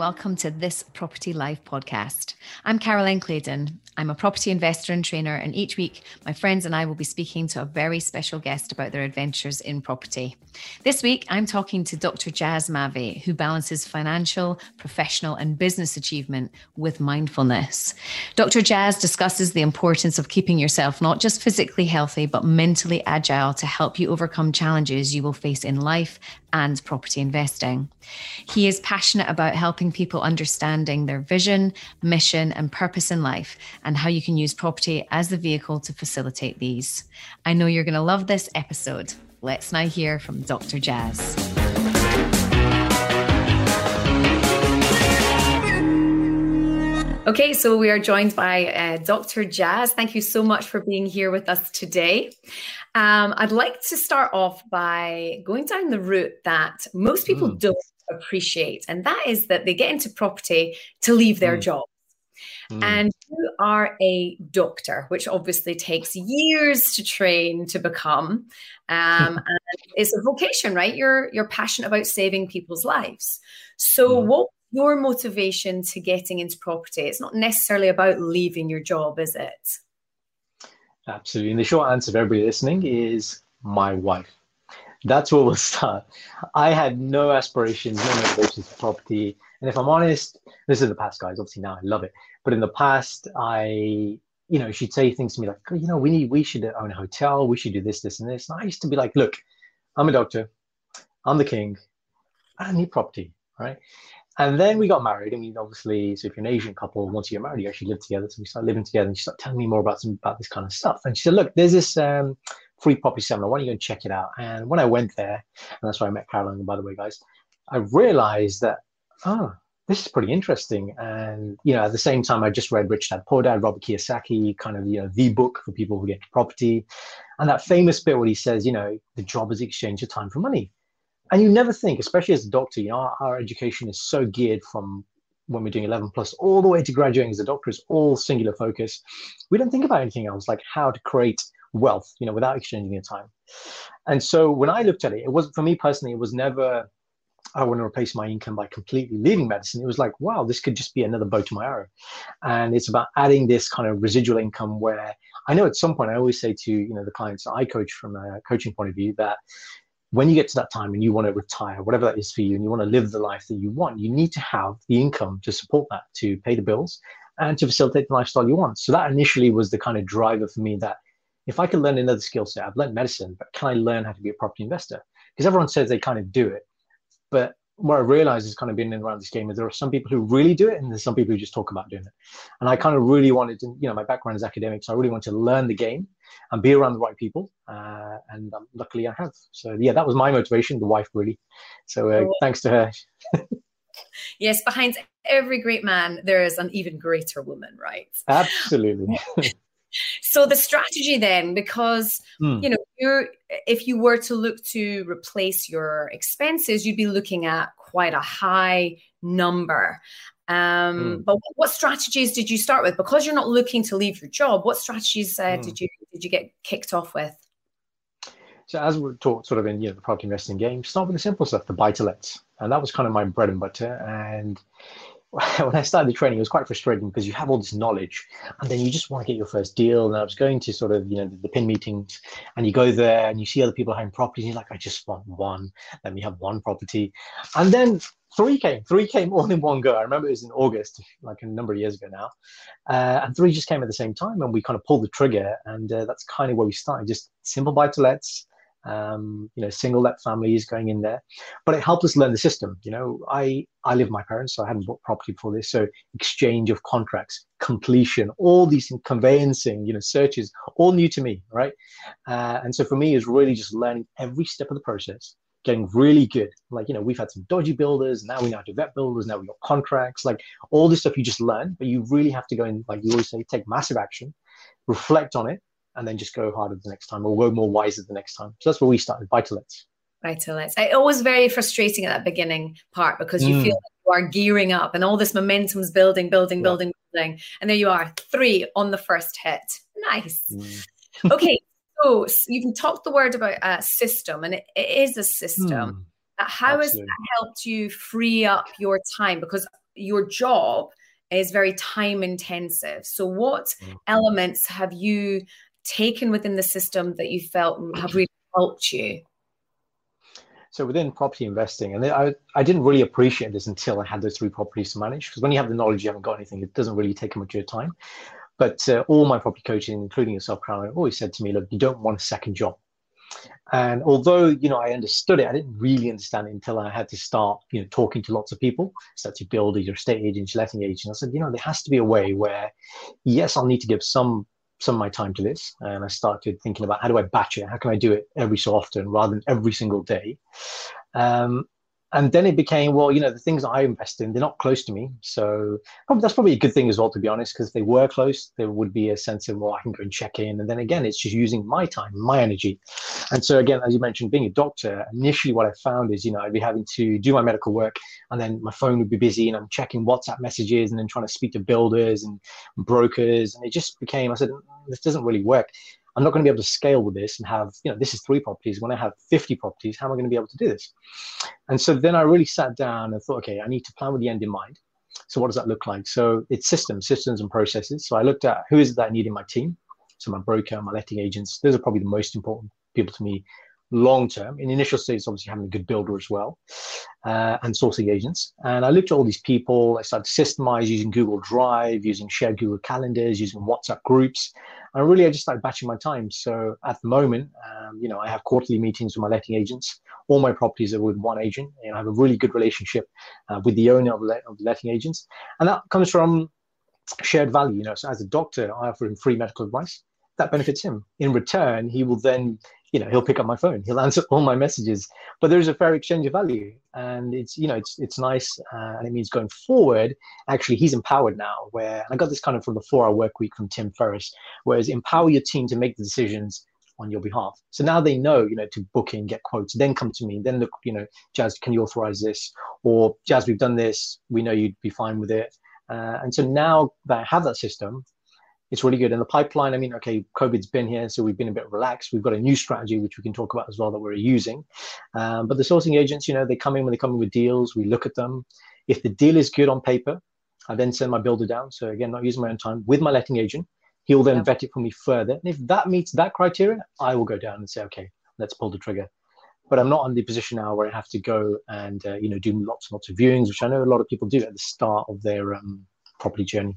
welcome to this Property Life podcast. I'm Caroline Claydon. I'm a property investor and trainer, and each week my friends and I will be speaking to a very special guest about their adventures in property. This week I'm talking to Dr. Jaz Mavi, who balances financial, professional, and business achievement with mindfulness. Dr. Jaz discusses the importance of keeping yourself not just physically healthy, but mentally agile to help you overcome challenges you will face in life and property investing. He is passionate about helping people understanding their vision, mission, and purpose in life and how you can use property as the vehicle to facilitate these. I know you're going to love this episode. Let's now hear from Dr. Jaz. Okay, so we are joined by uh, Dr. Jaz. Thank you so much for being here with us today. Um, I'd like to start off by going down the route that most people mm. don't appreciate, and that is that they get into property to leave their mm. job. Mm. And you are a doctor, which obviously takes years to train to become. Um, and it's a vocation, right? You're you're passionate about saving people's lives. So, mm. what your motivation to getting into property? It's not necessarily about leaving your job, is it? Absolutely. And the short answer for everybody listening is my wife. That's where we'll start. I had no aspirations, no motivations for property. And if I'm honest, this is the past, guys. Obviously now I love it. But in the past, I, you know, she'd say things to me like, you know, we need, we should own a hotel. We should do this, this, and this. And I used to be like, look, I'm a doctor. I'm the king. I don't need property, right? And then we got married. I mean, obviously, so if you're an Asian couple, once you get married, you actually live together. So we started living together, and she started telling me more about some about this kind of stuff. And she said, "Look, there's this um, free property seminar. Why don't you go and check it out?" And when I went there, and that's where I met Caroline. By the way, guys, I realized that oh, this is pretty interesting. And you know, at the same time, I just read Rich Dad Poor Dad, Robert Kiyosaki, kind of you know the book for people who get property, and that famous bit where he says, you know, the job is exchange of time for money and you never think, especially as a doctor, you know, our, our, education is so geared from when we're doing 11 plus all the way to graduating as a doctor is all singular focus. We don't think about anything else like how to create wealth, you know, without exchanging your time. And so when I looked at it, it was for me personally, it was never I want to replace my income by completely leaving medicine. It was like, wow, this could just be another bow to my arrow. And it's about adding this kind of residual income where I know at some point I always say to, you know, the clients I coach from a coaching point of view that when you get to that time and you want to retire, whatever that is for you, and you want to live the life that you want, you need to have the income to support that, to pay the bills and to facilitate the lifestyle you want. So that initially was the kind of driver for me that if I could learn another skill set, I've learned medicine, but can I learn how to be a property investor? Because everyone says they kind of do it. But what I realized is kind of being around this game is there are some people who really do it and there's some people who just talk about doing it. And I kind of really wanted to, you know, my background is academic, so I really wanted to learn the game and be around the right people. Uh, and um, luckily I have. So yeah, that was my motivation, the wife really. So uh, thanks to her. yes, behind every great man, there is an even greater woman, right? Absolutely. so the strategy then because mm. you know you're if you were to look to replace your expenses you'd be looking at quite a high number um, mm. but what strategies did you start with because you're not looking to leave your job what strategies uh, mm. did you did you get kicked off with so as we talked sort of in you know the property investing game start with the simple stuff the buy to lets and that was kind of my bread and butter and when I started the training, it was quite frustrating because you have all this knowledge and then you just want to get your first deal. And I was going to sort of, you know, the, the pin meetings and you go there and you see other people having properties. And you're like, I just want one. Let me have one property. And then three came, three came all in one go. I remember it was in August, like a number of years ago now. Uh, and three just came at the same time and we kind of pulled the trigger. And uh, that's kind of where we started, just simple buy to lets um, you know, single let families going in there. But it helped us learn the system. You know, I I live with my parents, so I hadn't bought property before this. So exchange of contracts, completion, all these conveyancing, you know, searches, all new to me, right? Uh, and so for me, is really just learning every step of the process. Getting really good. Like, you know, we've had some dodgy builders. Now we know how to vet builders. Now we got contracts. Like all this stuff you just learn, but you really have to go in, like you always say, take massive action, reflect on it, and then just go harder the next time or go more wiser the next time. So that's where we started, buy to lets. Buy to lets. It was very frustrating at that beginning part because you mm. feel like you are gearing up and all this momentum's building, building, yeah. building, building. And there you are, three on the first hit. Nice. Mm. okay. So, so you've talked the word about a system, and it, it is a system. Mm. How Absolutely. has that helped you free up your time? Because your job is very time intensive. So, what mm. elements have you taken within the system that you felt have really helped you? So within property investing, and I, I didn't really appreciate this until I had those three properties to manage. Because when you have the knowledge, you haven't got anything. It doesn't really take much of your time. But uh, all my property coaching, including yourself, Caroline, always said to me, look, you don't want a second job. And although you know I understood it, I didn't really understand it until I had to start you know talking to lots of people, start to build your estate agents, letting agents. I said, you know, there has to be a way where, yes, I'll need to give some some of my time to this, and I started thinking about how do I batch it? How can I do it every so often rather than every single day? Um, and then it became well you know the things i invest in they're not close to me. So that's probably a good thing as well to be honest because if they were close there would be a sense of well i can go and check in. And then again it's just using my time my energy. And so again as you mentioned being a doctor initially what i found is you know i'd be having to do my medical work and then my phone would be busy and i'm checking whatsapp messages and then trying to speak to builders and brokers. And it just became i said mm, this doesn't really work I'm not going to be able to scale with this and have, you know, this is three properties. When I have 50 properties, how am I going to be able to do this? And so then I really sat down and thought, okay, I need to plan with the end in mind. So what does that look like? So it's systems, systems and processes. So I looked at who is it that I need in my team. So my broker, my letting agents, those are probably the most important people to me long term. In initial stages, obviously having a good builder as well, uh, and sourcing agents. And I looked at all these people. I started to systemize using Google Drive, using shared Google calendars, using WhatsApp groups. And really, I just started batching my time. So at the moment, um, you know, I have quarterly meetings with my letting agents. All my properties are with one agent, and I have a really good relationship uh, with the owner of, of the letting agents. And that comes from shared value. You know, so as a doctor, I offer him free medical advice that benefits him. In return, he will then you know he'll pick up my phone. He'll answer all my messages. But there's a fair exchange of value. And it's you know it's it's nice uh, and it means going forward actually he's empowered now where i got this kind of from the four hour work week from tim ferriss whereas empower your team to make the decisions on your behalf. So now they know you know to book in get quotes then come to me then look you know jaz can you authorize this? Or jaz we've done this. We know you'd be fine with it. Uh, and so now that i have that system it's really good. And the pipeline, I mean, okay, COVID's been here, so we've been a bit relaxed. We've got a new strategy, which we can talk about as well, that we're using. Um, but the sourcing agents, you know, they come in when they come in with deals, we look at them. If the deal is good on paper, I then send my builder down. So again, not using my own time with my letting agent. He'll then vet it for me further. And if that meets that criteria, I will go down and say, okay, let's pull the trigger. But I'm not in the position now where I have to go and uh, you know do lots and lots of viewings, which I know a lot of people do at the start of their um, property journey.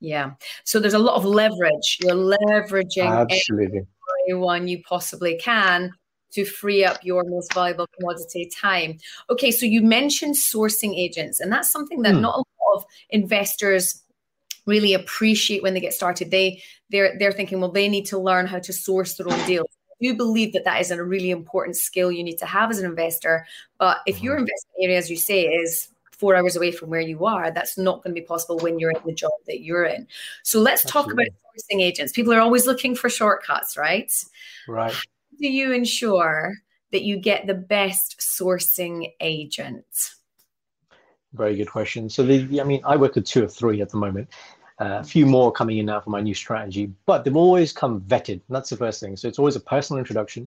Yeah. So there's a lot of leverage. You're leveraging absolutely everyone you possibly can to free up your most valuable commodity time. Okay, so you mentioned sourcing agents, and that's something that hmm. not a lot of investors really appreciate when they get started. They they're they're thinking, well, they need to learn how to source their own deals. I do believe that that is a really important skill you need to have as an investor. But if your mm-hmm. investment area, as you say, is four hours away from where you are, that's not going to be possible when you're in the job that you're in. So let's Absolutely. talk about sourcing agents. People are always looking for shortcuts, right? Right. How do you ensure that you get the best sourcing agent? Very good question. So, the, I mean, I work with two or three at the moment. Uh, a few more coming in now for my new strategy, but they've always come vetted. that's the first thing. So it's always a personal introduction.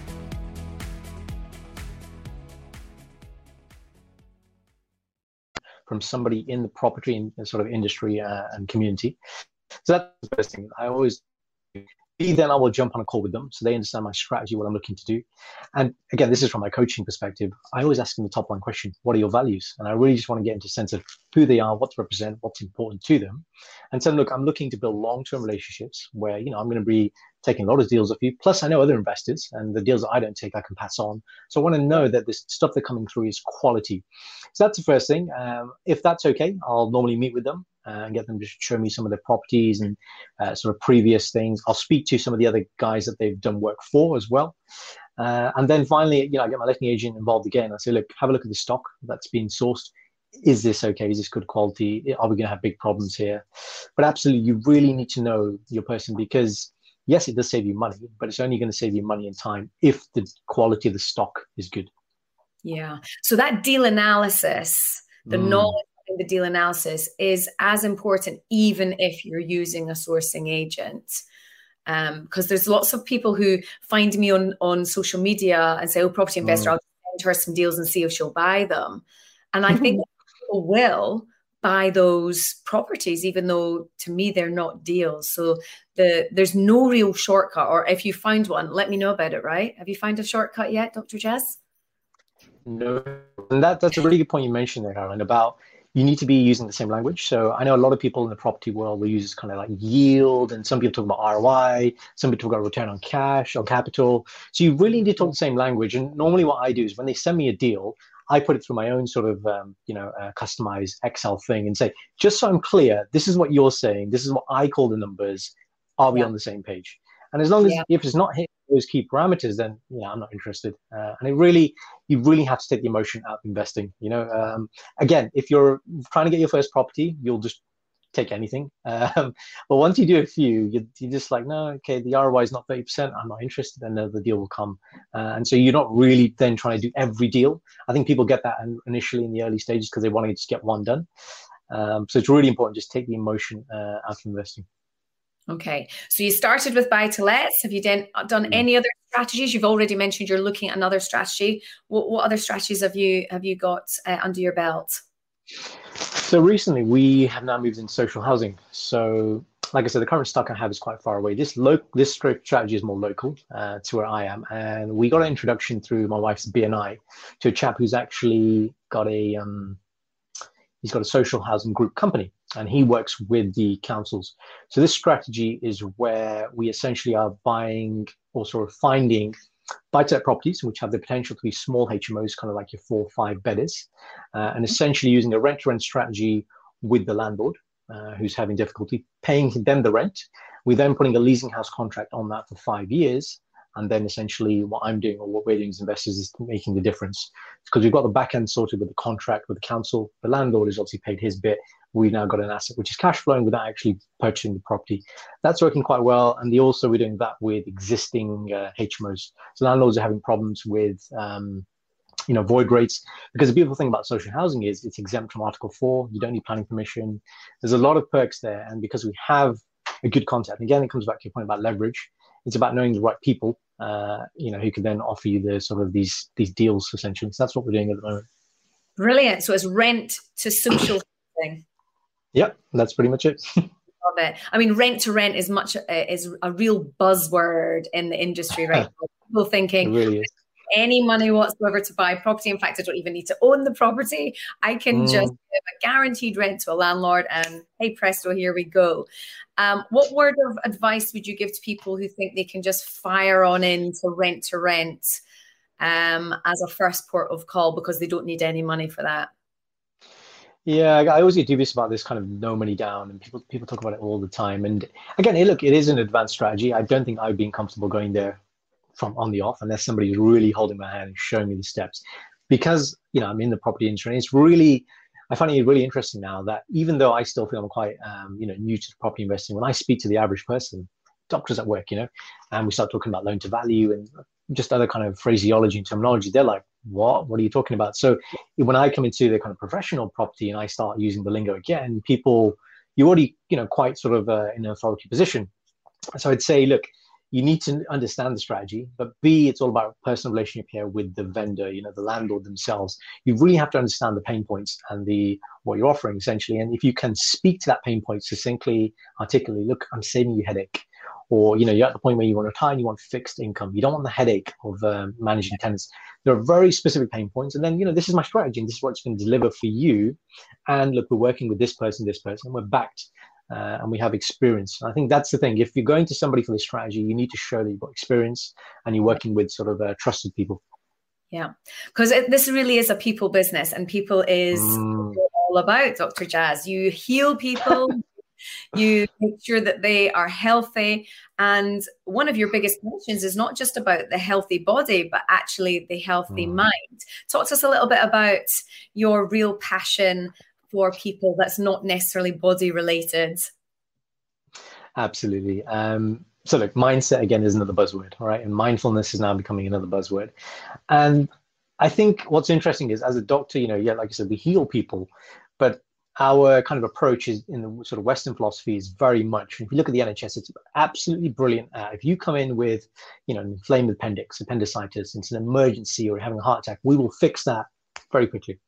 From somebody in the property and sort of industry uh, and community. So that's the first thing. I always then I will jump on a call with them so they understand my strategy, what I'm looking to do. And again, this is from my coaching perspective. I always ask them the top line question What are your values? And I really just want to get into a sense of who they are, what to represent, what's important to them. And so, look, I'm looking to build long term relationships where, you know, I'm going to be taking a lot of deals off you. Plus, I know other investors and the deals that I don't take, I can pass on. So I want to know that this stuff they're coming through is quality. So that's the first thing. Um, if that's okay, I'll normally meet with them uh, and get them to show me some of their properties and uh, sort of previous things. I'll speak to some of the other guys that they've done work for as well. Uh, and then finally, you know, I get my letting agent involved again. I say, look, have a look at the stock that's being sourced. Is this okay? Is this good quality? Are we going to have big problems here? But absolutely, you really need to know your person because yes, it does save you money, but it's only going to save you money and time if the quality of the stock is good. Yeah. So that deal analysis, the mm. knowledge in the deal analysis is as important, even if you're using a sourcing agent. Because um, there's lots of people who find me on, on social media and say, oh, property investor, mm. I'll send her some deals and see if she'll buy them. And I think people will buy those properties, even though to me they're not deals. So the there's no real shortcut. Or if you find one, let me know about it. Right? Have you found a shortcut yet, Dr. Jaz? No, and that that's a really good point you mentioned there, Aaron, about you need to be using the same language. So I know a lot of people in the property world will use kind of like yield, and some people talk about ROI, some people talk about return on cash, on capital. So you really need to talk the same language. And normally, what I do is when they send me a deal, I put it through my own sort of um, you know uh, customized Excel thing and say, just so I'm clear, this is what you're saying, this is what I call the numbers. Are we yeah. on the same page? And as long as yeah. if it's not hitting those key parameters, then yeah, I'm not interested. Uh, and it really, you really have to take the emotion out of investing. You know, um, again, if you're trying to get your first property, you'll just take anything. Um, but once you do a few, you, you're just like, no, okay, the ROI is not 30%. I'm not interested. And the deal will come. Uh, and so you're not really then trying to do every deal. I think people get that initially in the early stages because they want to just get one done. Um, so it's really important just take the emotion uh, out of investing. Okay, so you started with buy to lets. Have you done done mm. any other strategies? You've already mentioned you're looking at another strategy. What, what other strategies have you have you got uh, under your belt? So recently, we have now moved into social housing. So, like I said, the current stock I have is quite far away. This lo- this strategy is more local uh, to where I am, and we got an introduction through my wife's BNI to a chap who's actually got a um, he's got a social housing group company and he works with the councils. So this strategy is where we essentially are buying or sort of finding buy-to-let properties which have the potential to be small HMOs, kind of like your four or five bedders, uh, and essentially using a rent-to-rent strategy with the landlord uh, who's having difficulty paying them the rent. We're then putting a leasing house contract on that for five years and then essentially what I'm doing or what we're doing as investors is making the difference because we've got the back end sorted with the contract with the council. The landlord has obviously paid his bit. We've now got an asset which is cash flowing without actually purchasing the property. That's working quite well. And the, also we're doing that with existing uh, HMOs. So landlords are having problems with um, you know void rates because the beautiful thing about social housing is it's exempt from article 4 you don't need planning permission there's a lot of perks there and because we have a good concept again it comes back to your point about leverage it's about knowing the right people, uh, you know, who can then offer you the sort of these these deals essentially. So that's what we're doing at the moment. Brilliant. So it's rent to social thing. Yep, that's pretty much it. Love it. I mean, rent to rent is much is a real buzzword in the industry right now. People thinking really any money whatsoever to buy property. In fact, I don't even need to own the property. I can mm. just give a guaranteed rent to a landlord, and hey presto, here we go. Um, what word of advice would you give to people who think they can just fire on into rent to rent um, as a first port of call because they don't need any money for that? Yeah, I always get dubious about this kind of no money down, and people people talk about it all the time. And again, hey, look, it is an advanced strategy. I don't think I'd be comfortable going there from on the off unless somebody is really holding my hand and showing me the steps. Because you know I'm in the property industry, it's really I find it really interesting now that even though I still feel I'm quite um, you know new to property investing, when I speak to the average person, doctors at work, you know, and we start talking about loan to value and just other kind of phraseology and terminology, they're like, "What? What are you talking about?" So when I come into the kind of professional property and I start using the lingo again, people you already you know quite sort of uh, in an authority position. So I'd say, look, you need to understand the strategy, but B, it's all about personal relationship here with the vendor, you know, the landlord themselves. You really have to understand the pain points and the what you're offering essentially. And if you can speak to that pain point succinctly, articulately, look, I'm saving you headache, or you know you're at the point where you want to retire and you want fixed income you don't want the headache of um, managing tenants. There are very specific pain points and then you know this is my strategy and this is what's going to deliver for you. And look we're working with this person this person and we're backed uh, and we have experience. I think that's the thing. If you're going to somebody for this strategy you need to show that you've got experience and you're working with sort of uh, trusted people. Yeah. Because this really is a people business and people is mm. all about dr jaz. You heal people you make sure that they are healthy. And one of your biggest missions is not just about the healthy body, but actually the healthy mm. mind. Talk to us a little bit about your real passion for people that's not necessarily body related. Absolutely. Um, so, look, mindset again is another buzzword, right? And mindfulness is now becoming another buzzword. And I think what's interesting is as a doctor, you know, yeah, like I said, we heal people, but our kind of approach is in the sort of Western philosophy is very much. If you look at the NHS, it's absolutely brilliant. Uh, if you come in with, you know, an inflamed appendix, appendicitis, it's an emergency, or having a heart attack, we will fix that very quickly.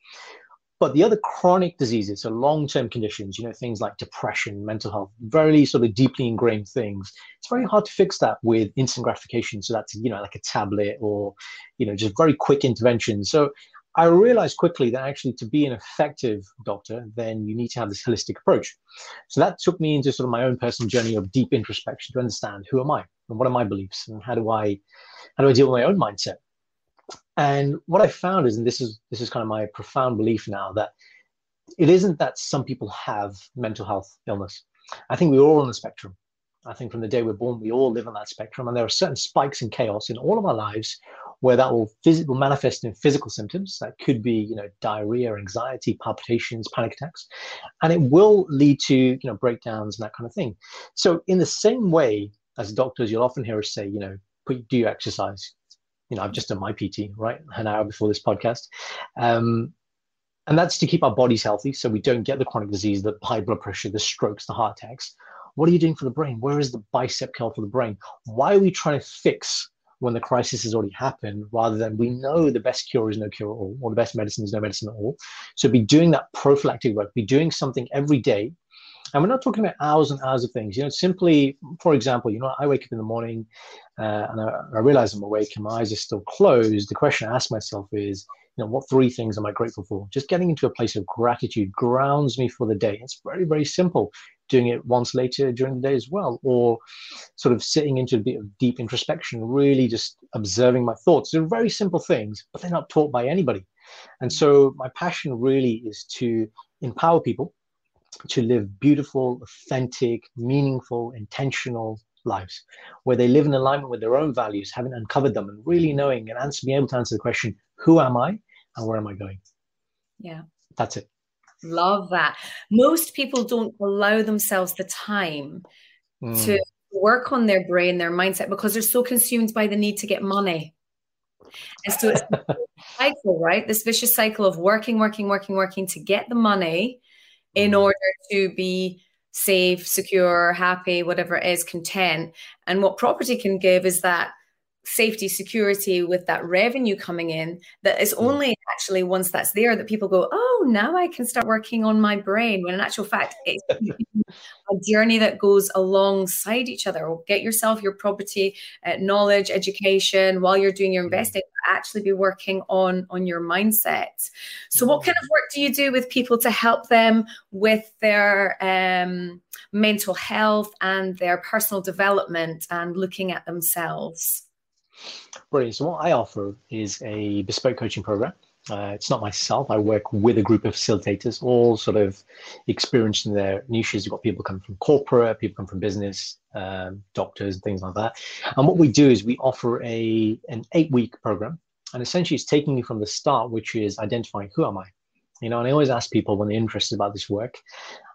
But the other chronic diseases, so long-term conditions, you know, things like depression, mental health, very sort of deeply ingrained things. It's very hard to fix that with instant gratification. So that's you know like a tablet or you know just very quick intervention. So I realized quickly that actually to be an effective doctor, then you need to have this holistic approach. So that took me into sort of my own personal journey of deep introspection to understand who am I and what are my beliefs and how do I how do I deal with my own mindset. And what I found is, and this is this is kind of my profound belief now, that it isn't that some people have mental health illness. I think we're all on the spectrum. I think from the day we're born, we all live on that spectrum, and there are certain spikes in chaos in all of our lives where that will, phys- will manifest in physical symptoms. That could be, you know, diarrhea, anxiety, palpitations, panic attacks, and it will lead to, you know, breakdowns and that kind of thing. So, in the same way as doctors, you'll often hear us say, you know, do you exercise? You know, I've just done my PT, right, an hour before this podcast. Um, and that's to keep our bodies healthy so we don't get the chronic disease, the high blood pressure, the strokes, the heart attacks. What are you doing for the brain? Where is the bicep curl for the brain? Why are we trying to fix when the crisis has already happened rather than we know the best cure is no cure at all or the best medicine is no medicine at all. So be doing that prophylactic work be doing something every day. And we're not talking about hours and hours of things. You know simply for example you know i wake up in the morning uh, and I, I realize i'm awake and my eyes are still closed. The question i ask myself is you know what three things am i grateful for? Just getting into a place of gratitude grounds me for the day. It's very very simple doing it once later during the day as well, or sort of sitting into a bit of deep introspection, really just observing my thoughts. They're very simple things, but they're not taught by anybody. And so my passion really is to empower people to live beautiful, authentic, meaningful, intentional lives where they live in alignment with their own values, having uncovered them and really knowing and answer, being able to answer the question, who am I and where am I going? Yeah. That's it. Love that. Most people don't allow themselves the time mm. to work on their brain, their mindset, because they're so consumed by the need to get money. And so it's a cycle, right? This vicious cycle of working, working, working, working to get the money in mm. order to be safe, secure, happy, whatever it is, content. And what property can give is that safety security with that revenue coming in that is hmm. only actually once that's there that people go oh now i can start working on my brain. When in actual fact it's a journey that goes alongside each other. Get yourself your property uh, knowledge education while you're doing your hmm. investing actually be working on on your mindset. So what kind of work do you do with people to help them with their um, mental health and their personal development and looking at themselves Brilliant. So what I offer is a bespoke coaching program. Uh, it's not myself. I work with a group of facilitators, all sort of experienced in their niches. You've got people come from corporate, people come from business, um, doctors, and things like that. And what we do is we offer a an eight week program, and essentially it's taking you from the start, which is identifying who am I. You know, and I always ask people when they're interested about this work,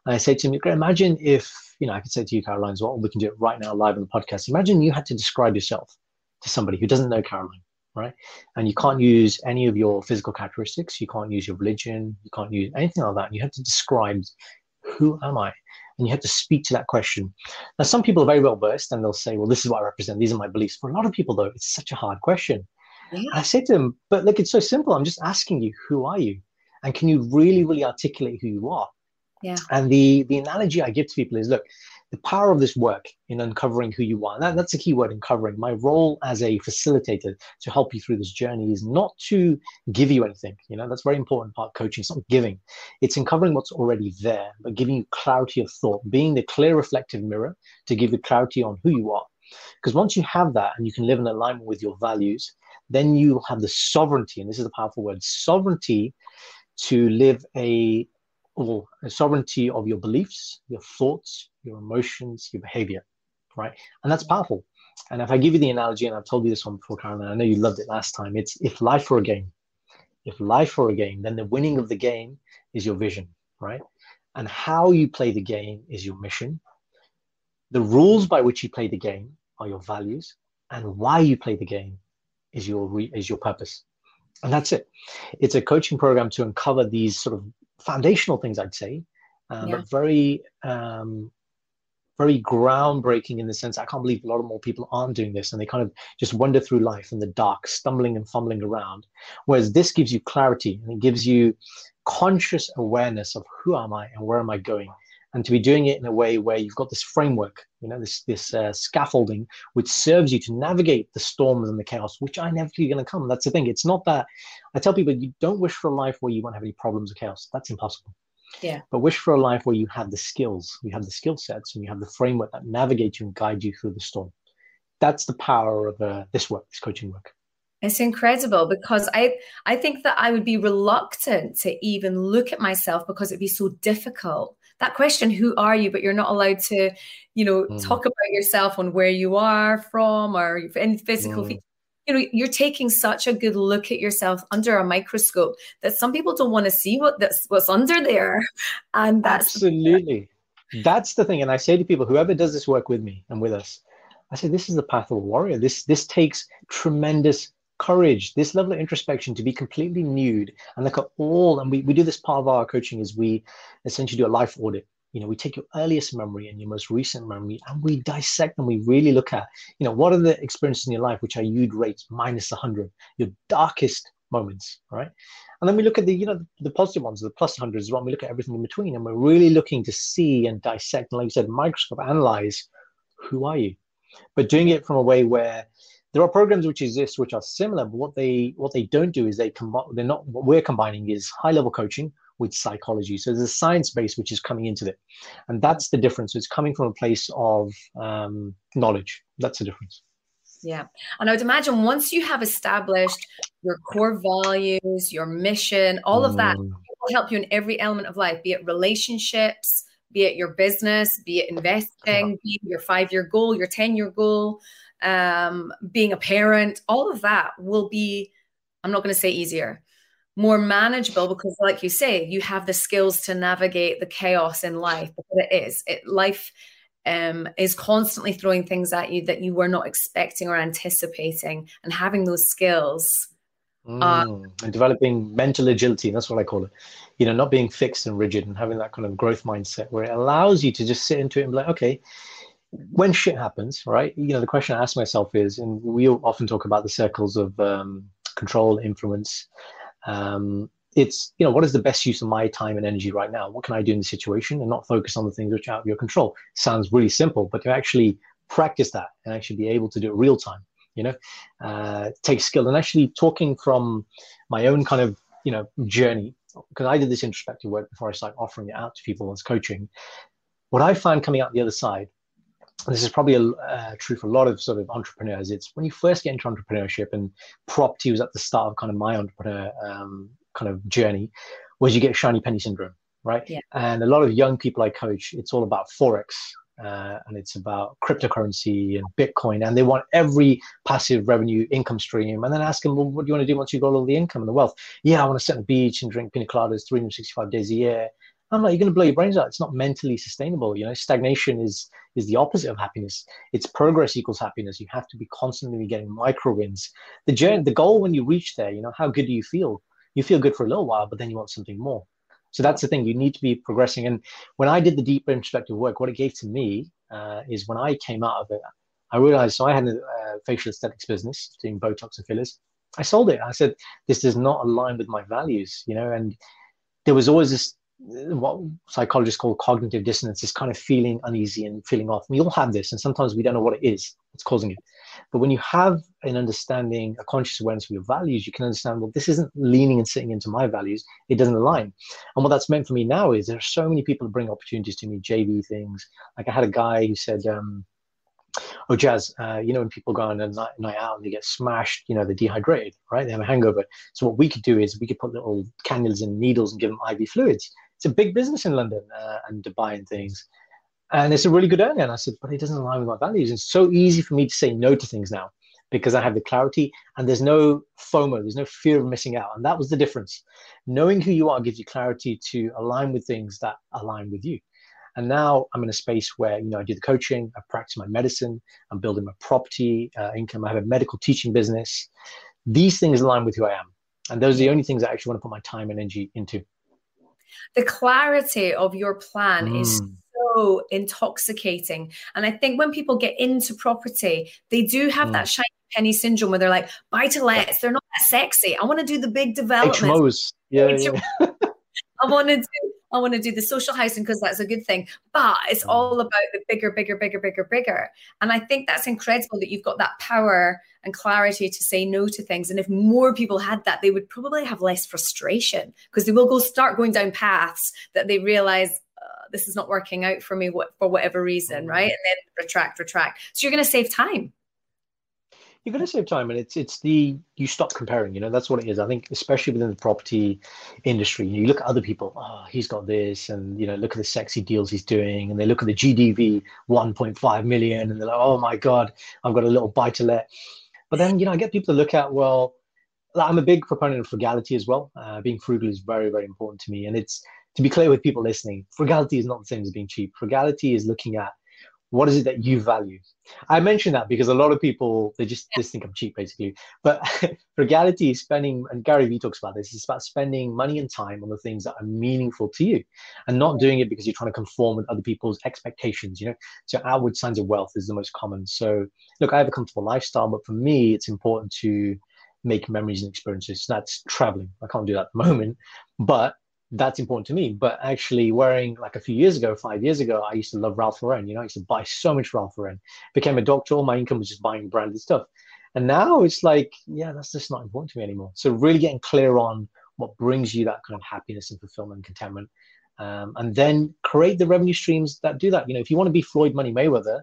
and I say to them, imagine if you know I could say to you, Caroline, as well, we can do it right now live on the podcast. Imagine you had to describe yourself to somebody who doesn't know Caroline, right? And you can't use any of your physical characteristics. You can't use your religion. You can't use anything like that. You have to describe who am I? And you have to speak to that question. Now, some people are very well versed and they'll say, well, this is what I represent. These are my beliefs. For a lot of people, though, it's such a hard question. Yeah. I say to them, but look, it's so simple. I'm just asking you, who are you? And can you really, really articulate who you are? Yeah. And the the analogy I give to people is, look, the power of this work in uncovering who you are. That, that's a key word, uncovering. My role as a facilitator to help you through this journey is not to give you anything. You know, that's very important part coaching. It's not giving. It's uncovering what's already there, but giving you clarity of thought, being the clear reflective mirror to give you clarity on who you are. Because once you have that and you can live in alignment with your values, then you have the sovereignty, and this is a powerful word, sovereignty to live a or sovereignty of your beliefs, your thoughts, your emotions, your behavior, right? And that's powerful. And if I give you the analogy, and I've told you this one before, Caroline, I know you loved it last time. It's if life were a game, if life were a game, then the winning of the game is your vision, right? And how you play the game is your mission. The rules by which you play the game are your values, and why you play the game is your re- is your purpose. And that's it. It's a coaching program to uncover these sort of foundational things, I'd say, uh, yeah. but very, um, very groundbreaking in the sense I can't believe a lot of more people aren't doing this and they kind of just wander through life in the dark, stumbling and fumbling around. Whereas this gives you clarity and it gives you conscious awareness of who am I and where am I going and to be doing it in a way where you've got this framework, you know, this this uh, scaffolding which serves you to navigate the storms and the chaos, which are inevitably going to come. That's the thing. It's not that I tell people you don't wish for a life where you won't have any problems or chaos. That's impossible. Yeah. But wish for a life where you have the skills, you have the skill sets, and you have the framework that navigates you and guides you through the storm. That's the power of uh, this work, this coaching work. It's incredible because I I think that I would be reluctant to even look at myself because it'd be so difficult that question, who are you? But you're not allowed to, you know, mm. talk about yourself on where you are from or any physical mm. You know, you're taking such a good look at yourself under a microscope that some people don't want to see what that's what's under there. And that's absolutely that's the thing. And I say to people, whoever does this work with me and with us, I say this is the path of a warrior. This this takes tremendous courage, this level of introspection to be completely nude and look at all, and we, we do this part of our coaching is we essentially do a life audit. You know, we take your earliest memory and your most recent memory and we dissect and We really look at, you know, what are the experiences in your life which are you'd rate minus 100, your darkest moments, right? And then we look at the, you know, the positive ones, the plus 100s as well. We look at everything in between and we're really looking to see and dissect, and like you said, microscope, analyze who are you? But doing it from a way where there are programs which exist which are similar, but what they what they don't do is they combine. They're not. What we're combining is high level coaching with psychology. So there's a science base which is coming into it, and that's the difference. It's coming from a place of um, knowledge. That's the difference. Yeah. And I would imagine once you have established your core values, your mission, all of that mm. will help you in every element of life, be it relationships, be it your business, be it investing, yeah. be it your five year goal, your 10 year goal, um, being a parent, all of that will be, I'm not going to say easier, more manageable because, like you say, you have the skills to navigate the chaos in life. Because it is, it, life um, is constantly throwing things at you that you were not expecting or anticipating, and having those skills. Mm, and developing mental agility, that's what I call it. You know, not being fixed and rigid and having that kind of growth mindset where it allows you to just sit into it and be like, okay, when shit happens, right? You know, the question I ask myself is, and we often talk about the circles of um, control, influence. Um, it's, you know, what is the best use of my time and energy right now? What can I do in the situation and not focus on the things which are out of your control? Sounds really simple, but to actually practice that and actually be able to do it real time, you know, uh, takes skill. And actually talking from my own kind of, you know, journey, because I did this introspective work before I started offering it out to people as coaching. What I find coming out the other side this is probably a, uh, true for a lot of sort of entrepreneurs. It's when you first get into entrepreneurship, and property was at the start of kind of my entrepreneur um, kind of journey, was you get shiny penny syndrome, right? Yeah. And a lot of young people I coach, it's all about forex. Uh, and it's about cryptocurrency and Bitcoin, and they want every passive revenue income stream. And then ask them, well, what do you want to do once you've got all the income and the wealth? Yeah, I want to sit on the beach and drink pina coladas 365 days a year. I'm like, you're going to blow your brains out. It's not mentally sustainable. You know, stagnation is is the opposite of happiness. It's progress equals happiness. You have to be constantly getting micro wins. The journey, the goal when you reach there, you know, how good do you feel? You feel good for a little while, but then you want something more. So that's the thing. You need to be progressing. And when I did the deep introspective work, what it gave to me uh, is when I came out of it, I realized. So I had a uh, facial aesthetics business doing Botox and fillers. I sold it. I said, this does not align with my values, you know, and there was always this what psychologists call cognitive dissonance, is kind of feeling uneasy and feeling off. We all have this, and sometimes we don't know what it is that's causing it. But when you have an understanding, a conscious awareness of your values, you can understand, well, this isn't leaning and sitting into my values. It doesn't align. And what that's meant for me now is there are so many people bring opportunities to me, JV things. Like I had a guy who said, um, oh jaz uh, you know when people go on a night, night out and they get smashed you know they're dehydrated right they have a hangover so what we could do is we could put little cannulas and needles and give them iv fluids it's a big business in london uh, and dubai and things and it's a really good earner and i said but it doesn't align with my values it's so easy for me to say no to things now because i have the clarity and there's no fomo there's no fear of missing out and that was the difference knowing who you are gives you clarity to align with things that align with you and now I'm in a space where, you know, I do the coaching, I practice my medicine, I'm building my property uh, income, I have a medical teaching business. These things align with who I am. And those are the only things I actually want to put my time and energy into. The clarity of your plan mm. is so intoxicating. And I think when people get into property, they do have mm. that shiny penny syndrome where they're like, buy to lets, they're not that sexy. I want to do the big development. HMOs. Yeah, yeah. I want to do I want to do the social housing because that's a good thing. But it's mm. all about the bigger, bigger, bigger, bigger, bigger. And I think that's incredible that you've got that power and clarity to say no to things. And if more people had that, they would probably have less frustration because they will go start going down paths that they realize uh, this is not working out for me what, for whatever reason, mm. right? And then retract, retract. So you're going to save time you're going to save time and it's it's the you stop comparing you know that's what it is i think especially within the property industry you look at other people oh he's got this and you know look at the sexy deals he's doing and they look at the gdv 1.5 million and they're like oh my god i've got a little buy to let but then you know i get people to look at well i'm a big proponent of frugality as well. Uh, being frugal is very very important to me. And it's to be clear with people listening frugality is not the same as being cheap. Frugality is looking at what is it that you value? I mention that because a lot of people they just, just think i'm cheap basically. But frugality is spending and gary vee talks about this it's about spending money and time on the things that are meaningful to you and not doing it because you're trying to conform with other people's expectations you know? So outward signs of wealth is the most common. So look i have a comfortable lifestyle but for me it's important to make memories and experiences. So that's traveling. I can't do that at the moment. But that's important to me. But actually, wearing like a few years ago, five years ago, I used to love Ralph Lauren. You know, I used to buy so much Ralph Lauren. Became a doctor. All my income was just buying branded stuff. And now it's like, yeah, that's just not important to me anymore. So really getting clear on what brings you that kind of happiness and fulfillment and contentment, um, and then create the revenue streams that do that. You know, if you want to be Floyd Money Mayweather,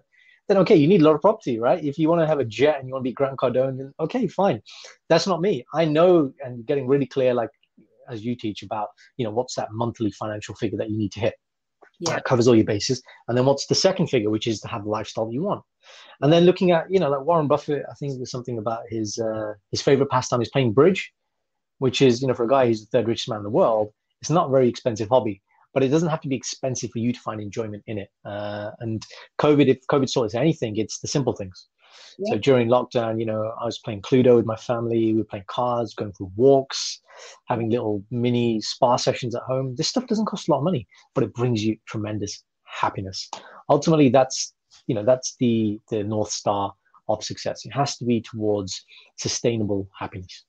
then okay, you need a lot of property, right? If you want to have a jet and you want to be Grant Cardone, then okay, fine. That's not me. I know and getting really clear, like as you teach about you know what's that monthly financial figure that you need to hit? Yeah. That covers all your bases. And then what's the second figure which is to have the lifestyle you want? And then looking at you know like warren buffett i think there's something about his uh, his favorite pastime is playing bridge which is you know for a guy who's the third richest man in the world it's not a very expensive hobby but it doesn't have to be expensive for you to find enjoyment in it. Uh, and covid if covid taught us anything it's the simple things yeah. So during lockdown, you know, I was playing Cluedo with my family. We were playing cards, going for walks, having little mini spa sessions at home. This stuff doesn't cost a lot of money, but it brings you tremendous happiness. Ultimately, that's you know that's the the north star of success. It has to be towards sustainable happiness.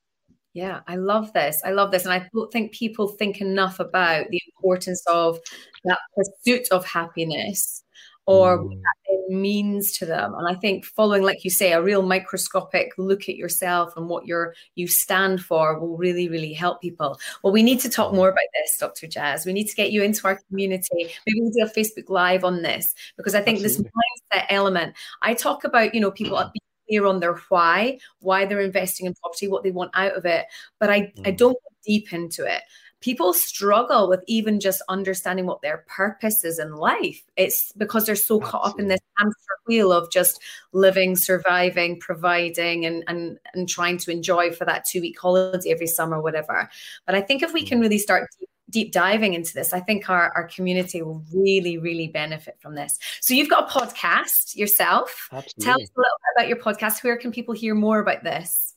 Yeah, I love this. I love this. And I don't think people think enough about the importance of that pursuit of happiness or mm. it means to them. And I think following, like you say, a real microscopic look at yourself and what you're you stand for will really, really help people. Well, we need to talk more about this, Dr. Jaz. We need to get you into our community. Maybe we'll do a Facebook Live on this because I think Absolutely. this mindset element. I talk about, you know, people being clear on their why, why they're investing in property, what they want out of it. But I, mm. I don't go deep into it people struggle with even just understanding what their purpose is in life. It's because they're so Absolutely. caught up in this hamster wheel of just living, surviving, providing, and and and trying to enjoy for that two week holiday every summer, whatever. But I think if we can mm. really start deep, deep diving into this, I think our, our community will really, really benefit from this. So you've got a podcast yourself. Absolutely. Tell us a little bit about your podcast. Where can people hear more about this?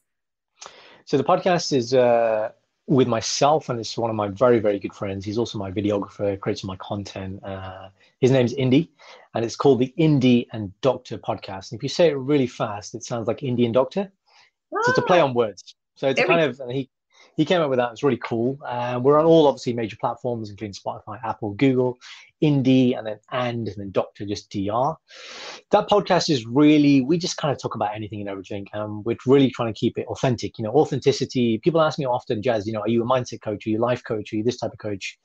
So the podcast is uh, with myself, and it's one of my very, very good friends. He's also my videographer, creates my content. Uh, his name's Indy, and it's called the Indy and Doctor podcast. And if you say it really fast, it sounds like Indian Doctor. So it's a play ah. on words. So it's kind of, he he came up with that. It's really cool. Uh, we're on all obviously major platforms, including Spotify, Apple, Google, Indie, and then and and then Doctor just Dr. That podcast is really we just kind of talk about anything and everything, and we're really trying to keep it authentic. You know, authenticity. People ask me often, Jaz, you know, are you a mindset coach? Are you a life coach? Are you this type of coach?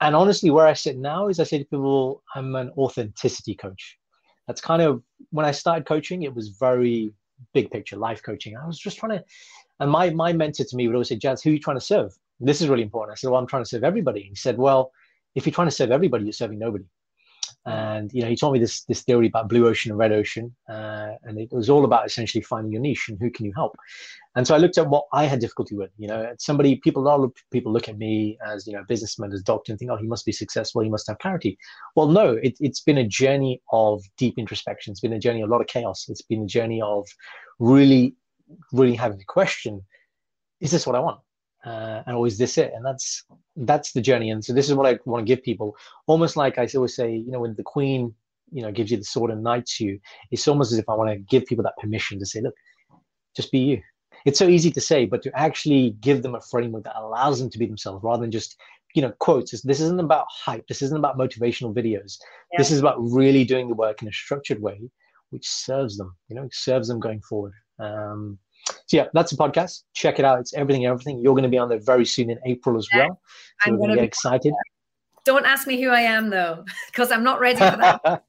And honestly, where I sit now is I say to people, I'm an authenticity coach. That's kind of when I started coaching, it was very big picture life coaching. I was just trying to and my my mentor to me would always say, Jaz, who are you trying to serve? This is really important. I said, Well, I'm trying to serve everybody. He said, Well, if you're trying to serve everybody, you're serving nobody. And you know, he told me this this theory about blue ocean and red ocean, uh, and it was all about essentially finding your niche and who can you help. And so I looked at what I had difficulty with. You know, somebody people a lot of people look at me as you know businessman, as doctor, and think, oh, he must be successful, he must have clarity. Well, no, it, it's been a journey of deep introspection. It's been a journey of a lot of chaos. It's been a journey of really really having to question is this what i want uh, and always this it. And that's that's the journey. And so this is what i want to give people. Almost like i always say you know when the queen you know gives you the sword and knights you it's almost as if i want to give people that permission to say look just be you. It's so easy to say but to actually give them a framework that allows them to be themselves rather than just you know quotes. This isn't about hype. This isn't about motivational videos. Yeah. this is about really doing the work in a structured way which serves them you know serves them going forward. Um, so yeah, that's a podcast. Check it out. It's everything, everything. You're going to be on there very soon in April as well. So I'm going to get excited. Don't ask me who I am though, because I'm not ready for that.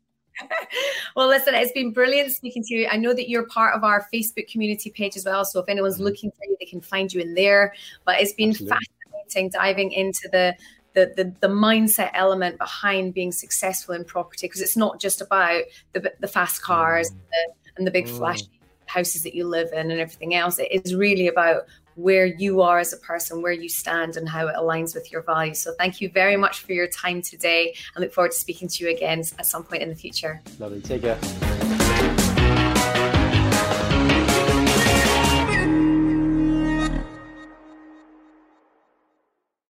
well, listen, it's been brilliant speaking to you. I know that you're part of our Facebook community page as well. So if anyone's mm-hmm. looking for you, they can find you in there. But it's been Absolutely. fascinating diving into the the, the, the mindset element behind being successful in property because it's not just about the, the fast cars mm. and, the, and the big mm. flashy houses that you live in and everything else. It is really about where you are as a person, where you stand, and how it aligns with your values. So, thank you very much for your time today. I look forward to speaking to you again at some point in the future. Lovely. Take care.